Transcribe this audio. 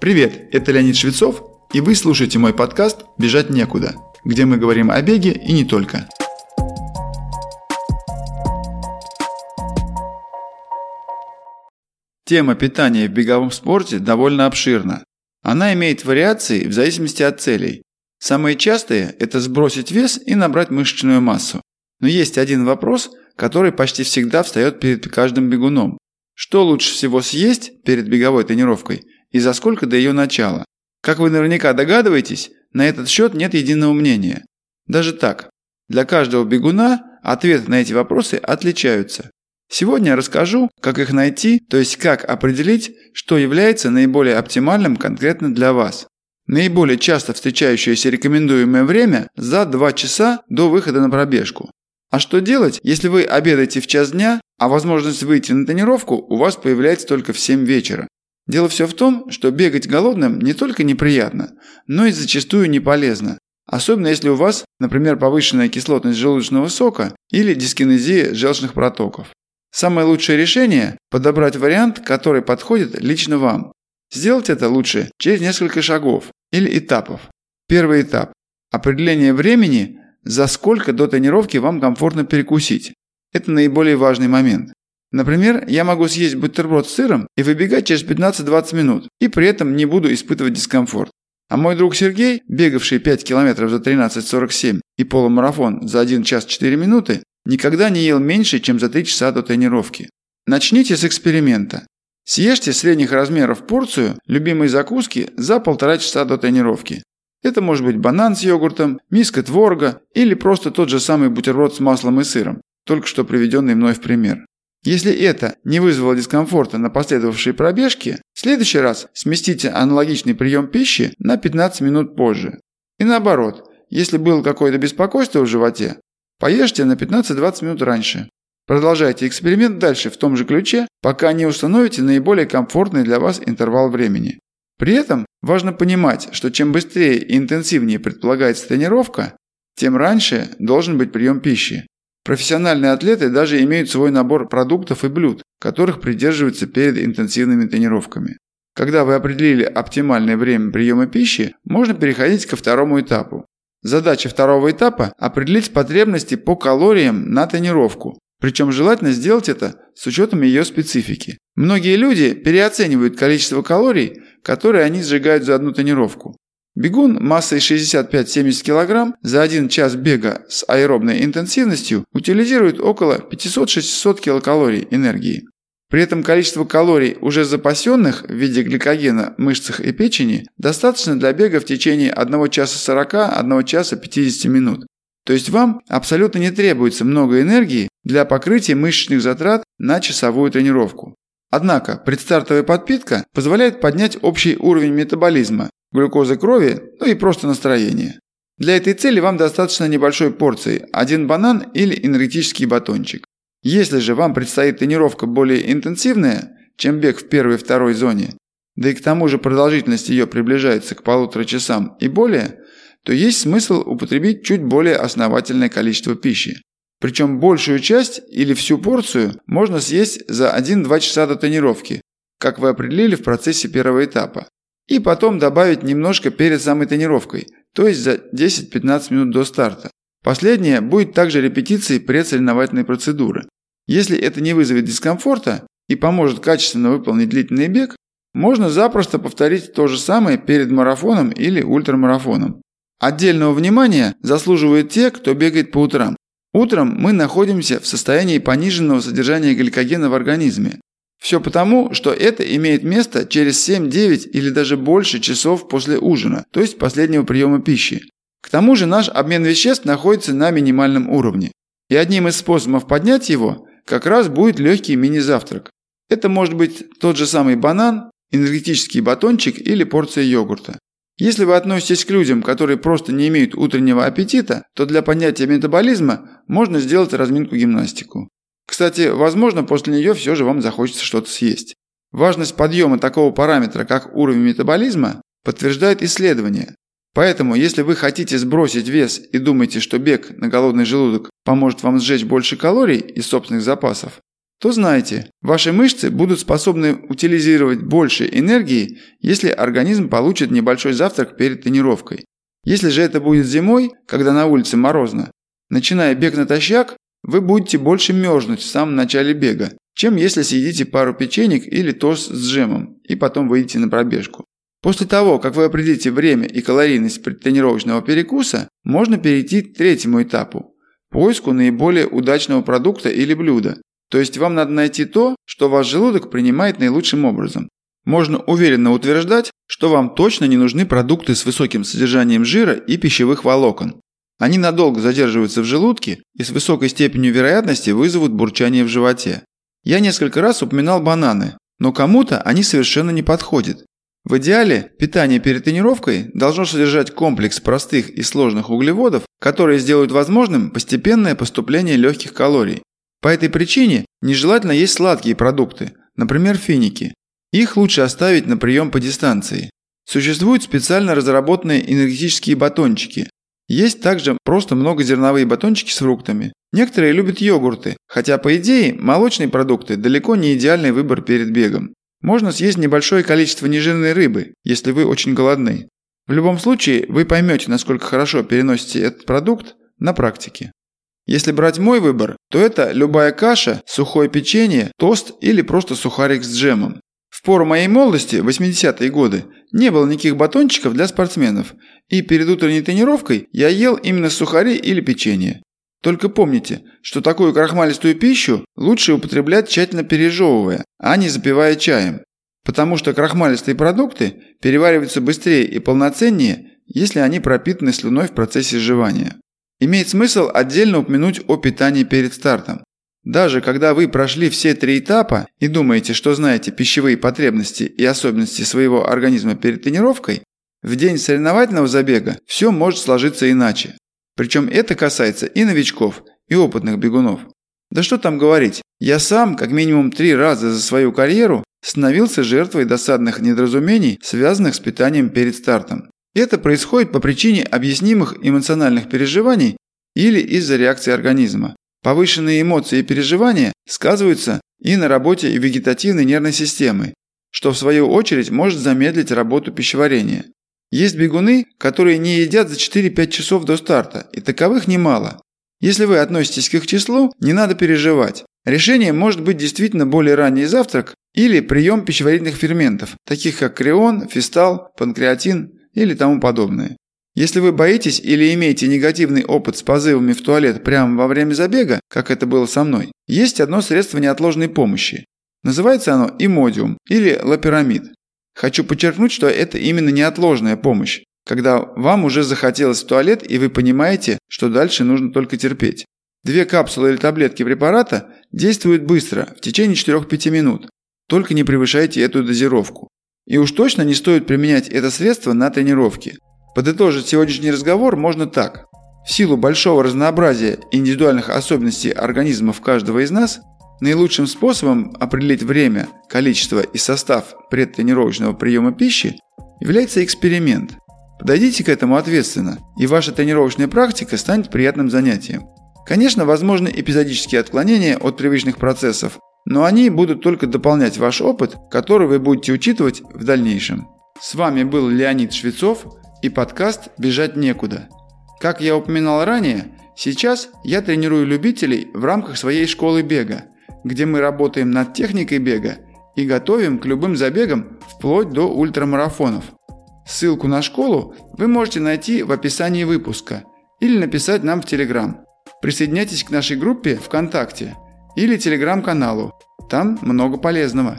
Привет, это Леонид Швецов, и вы слушаете мой подкаст «Бежать некуда», где мы говорим о беге и не только. Тема питания в беговом спорте довольно обширна. Она имеет вариации в зависимости от целей. Самые частые – это сбросить вес и набрать мышечную массу. Но есть один вопрос, который почти всегда встает перед каждым бегуном. Что лучше всего съесть перед беговой тренировкой и за сколько до ее начала? Как вы наверняка догадываетесь, на этот счет нет единого мнения. Даже так, для каждого бегуна ответы на эти вопросы отличаются. Сегодня я расскажу, как их найти, то есть как определить, что является наиболее оптимальным конкретно для вас. Наиболее часто встречающееся рекомендуемое время за 2 часа до выхода на пробежку. А что делать, если вы обедаете в час дня, а возможность выйти на тренировку у вас появляется только в 7 вечера? Дело все в том, что бегать голодным не только неприятно, но и зачастую не полезно. Особенно если у вас, например, повышенная кислотность желудочного сока или дискинезия желчных протоков. Самое лучшее решение – подобрать вариант, который подходит лично вам. Сделать это лучше через несколько шагов или этапов. Первый этап – определение времени, за сколько до тренировки вам комфортно перекусить. Это наиболее важный момент. Например, я могу съесть бутерброд с сыром и выбегать через 15-20 минут, и при этом не буду испытывать дискомфорт. А мой друг Сергей, бегавший 5 километров за 13.47 и полумарафон за 1 час 4 минуты, никогда не ел меньше, чем за 3 часа до тренировки. Начните с эксперимента. Съешьте средних размеров порцию любимой закуски за полтора часа до тренировки. Это может быть банан с йогуртом, миска творога или просто тот же самый бутерброд с маслом и сыром, только что приведенный мной в пример. Если это не вызвало дискомфорта на последовавшей пробежке, в следующий раз сместите аналогичный прием пищи на 15 минут позже. И наоборот, если было какое-то беспокойство в животе, поешьте на 15-20 минут раньше. Продолжайте эксперимент дальше в том же ключе, пока не установите наиболее комфортный для вас интервал времени. При этом важно понимать, что чем быстрее и интенсивнее предполагается тренировка, тем раньше должен быть прием пищи. Профессиональные атлеты даже имеют свой набор продуктов и блюд, которых придерживаются перед интенсивными тренировками. Когда вы определили оптимальное время приема пищи, можно переходить ко второму этапу. Задача второго этапа – определить потребности по калориям на тренировку, причем желательно сделать это с учетом ее специфики. Многие люди переоценивают количество калорий, которые они сжигают за одну тренировку. Бегун массой 65-70 кг за один час бега с аэробной интенсивностью утилизирует около 500-600 килокалорий энергии. При этом количество калорий, уже запасенных в виде гликогена мышцах и печени, достаточно для бега в течение 1 часа 40, 1 часа 50 минут. То есть вам абсолютно не требуется много энергии для покрытия мышечных затрат на часовую тренировку. Однако предстартовая подпитка позволяет поднять общий уровень метаболизма, глюкозы крови, ну и просто настроение. Для этой цели вам достаточно небольшой порции – один банан или энергетический батончик. Если же вам предстоит тренировка более интенсивная, чем бег в первой и второй зоне, да и к тому же продолжительность ее приближается к полутора часам и более, то есть смысл употребить чуть более основательное количество пищи. Причем большую часть или всю порцию можно съесть за 1-2 часа до тренировки, как вы определили в процессе первого этапа. И потом добавить немножко перед самой тренировкой, то есть за 10-15 минут до старта. Последнее будет также репетицией предсоревновательной процедуры. Если это не вызовет дискомфорта и поможет качественно выполнить длительный бег, можно запросто повторить то же самое перед марафоном или ультрамарафоном. Отдельного внимания заслуживают те, кто бегает по утрам. Утром мы находимся в состоянии пониженного содержания гликогена в организме. Все потому, что это имеет место через 7-9 или даже больше часов после ужина, то есть последнего приема пищи. К тому же наш обмен веществ находится на минимальном уровне. И одним из способов поднять его как раз будет легкий мини-завтрак. Это может быть тот же самый банан, энергетический батончик или порция йогурта. Если вы относитесь к людям, которые просто не имеют утреннего аппетита, то для поднятия метаболизма можно сделать разминку-гимнастику. Кстати, возможно, после нее все же вам захочется что-то съесть. Важность подъема такого параметра, как уровень метаболизма, подтверждает исследования. Поэтому, если вы хотите сбросить вес и думаете, что бег на голодный желудок поможет вам сжечь больше калорий из собственных запасов, то знайте, ваши мышцы будут способны утилизировать больше энергии, если организм получит небольшой завтрак перед тренировкой. Если же это будет зимой, когда на улице морозно, начиная бег натощак, вы будете больше мерзнуть в самом начале бега, чем если съедите пару печенек или тост с джемом и потом выйдете на пробежку. После того, как вы определите время и калорийность предтренировочного перекуса, можно перейти к третьему этапу – поиску наиболее удачного продукта или блюда. То есть вам надо найти то, что ваш желудок принимает наилучшим образом. Можно уверенно утверждать, что вам точно не нужны продукты с высоким содержанием жира и пищевых волокон. Они надолго задерживаются в желудке и с высокой степенью вероятности вызовут бурчание в животе. Я несколько раз упоминал бананы, но кому-то они совершенно не подходят. В идеале питание перед тренировкой должно содержать комплекс простых и сложных углеводов, которые сделают возможным постепенное поступление легких калорий. По этой причине нежелательно есть сладкие продукты, например, финики. Их лучше оставить на прием по дистанции. Существуют специально разработанные энергетические батончики. Есть также просто многозерновые батончики с фруктами. Некоторые любят йогурты, хотя по идее молочные продукты далеко не идеальный выбор перед бегом. Можно съесть небольшое количество нежирной рыбы, если вы очень голодны. В любом случае, вы поймете, насколько хорошо переносите этот продукт на практике. Если брать мой выбор, то это любая каша, сухое печенье, тост или просто сухарик с джемом. В пору моей молодости, 80-е годы, не было никаких батончиков для спортсменов, и перед утренней тренировкой я ел именно сухари или печенье. Только помните, что такую крахмалистую пищу лучше употреблять тщательно пережевывая, а не запивая чаем. Потому что крахмалистые продукты перевариваются быстрее и полноценнее, если они пропитаны слюной в процессе сживания. Имеет смысл отдельно упомянуть о питании перед стартом. Даже когда вы прошли все три этапа и думаете, что знаете пищевые потребности и особенности своего организма перед тренировкой, в день соревновательного забега все может сложиться иначе. Причем это касается и новичков, и опытных бегунов. Да что там говорить, я сам как минимум три раза за свою карьеру становился жертвой досадных недоразумений, связанных с питанием перед стартом. Это происходит по причине объяснимых эмоциональных переживаний или из-за реакции организма. Повышенные эмоции и переживания сказываются и на работе вегетативной нервной системы, что в свою очередь может замедлить работу пищеварения. Есть бегуны, которые не едят за 4-5 часов до старта, и таковых немало. Если вы относитесь к их числу, не надо переживать. Решением может быть действительно более ранний завтрак или прием пищеварительных ферментов, таких как креон, фистал, панкреатин или тому подобное. Если вы боитесь или имеете негативный опыт с позывами в туалет прямо во время забега, как это было со мной, есть одно средство неотложной помощи. Называется оно имодиум или лапирамид. Хочу подчеркнуть, что это именно неотложная помощь, когда вам уже захотелось в туалет и вы понимаете, что дальше нужно только терпеть. Две капсулы или таблетки препарата действуют быстро, в течение 4-5 минут. Только не превышайте эту дозировку. И уж точно не стоит применять это средство на тренировке. Подытожить сегодняшний разговор можно так. В силу большого разнообразия индивидуальных особенностей организмов каждого из нас, Наилучшим способом определить время, количество и состав предтренировочного приема пищи является эксперимент. Подойдите к этому ответственно, и ваша тренировочная практика станет приятным занятием. Конечно, возможны эпизодические отклонения от привычных процессов, но они будут только дополнять ваш опыт, который вы будете учитывать в дальнейшем. С вами был Леонид Швецов и подкаст «Бежать некуда». Как я упоминал ранее, сейчас я тренирую любителей в рамках своей школы бега – где мы работаем над техникой бега и готовим к любым забегам вплоть до ультрамарафонов. Ссылку на школу вы можете найти в описании выпуска или написать нам в Телеграм. Присоединяйтесь к нашей группе ВКонтакте или Телеграм-каналу. Там много полезного.